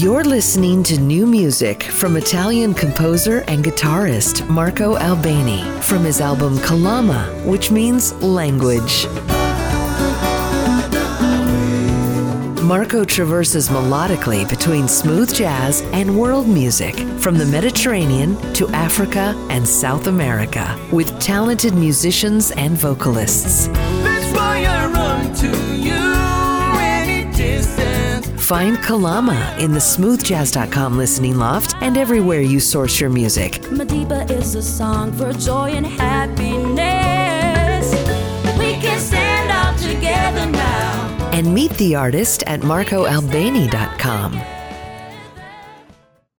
You're listening to new music from Italian composer and guitarist Marco Albani from his album Kallaama, which means language. Marco traverses melodically between smooth jazz and world music from the Mediterranean to Africa and South America with talented musicians and vocalists. Find Kallaama in the smoothjazz.com listening loft and everywhere you source your music. Madiba is a song for joy and happiness. We can stand out together now. And meet the artist at marcoalbani.com.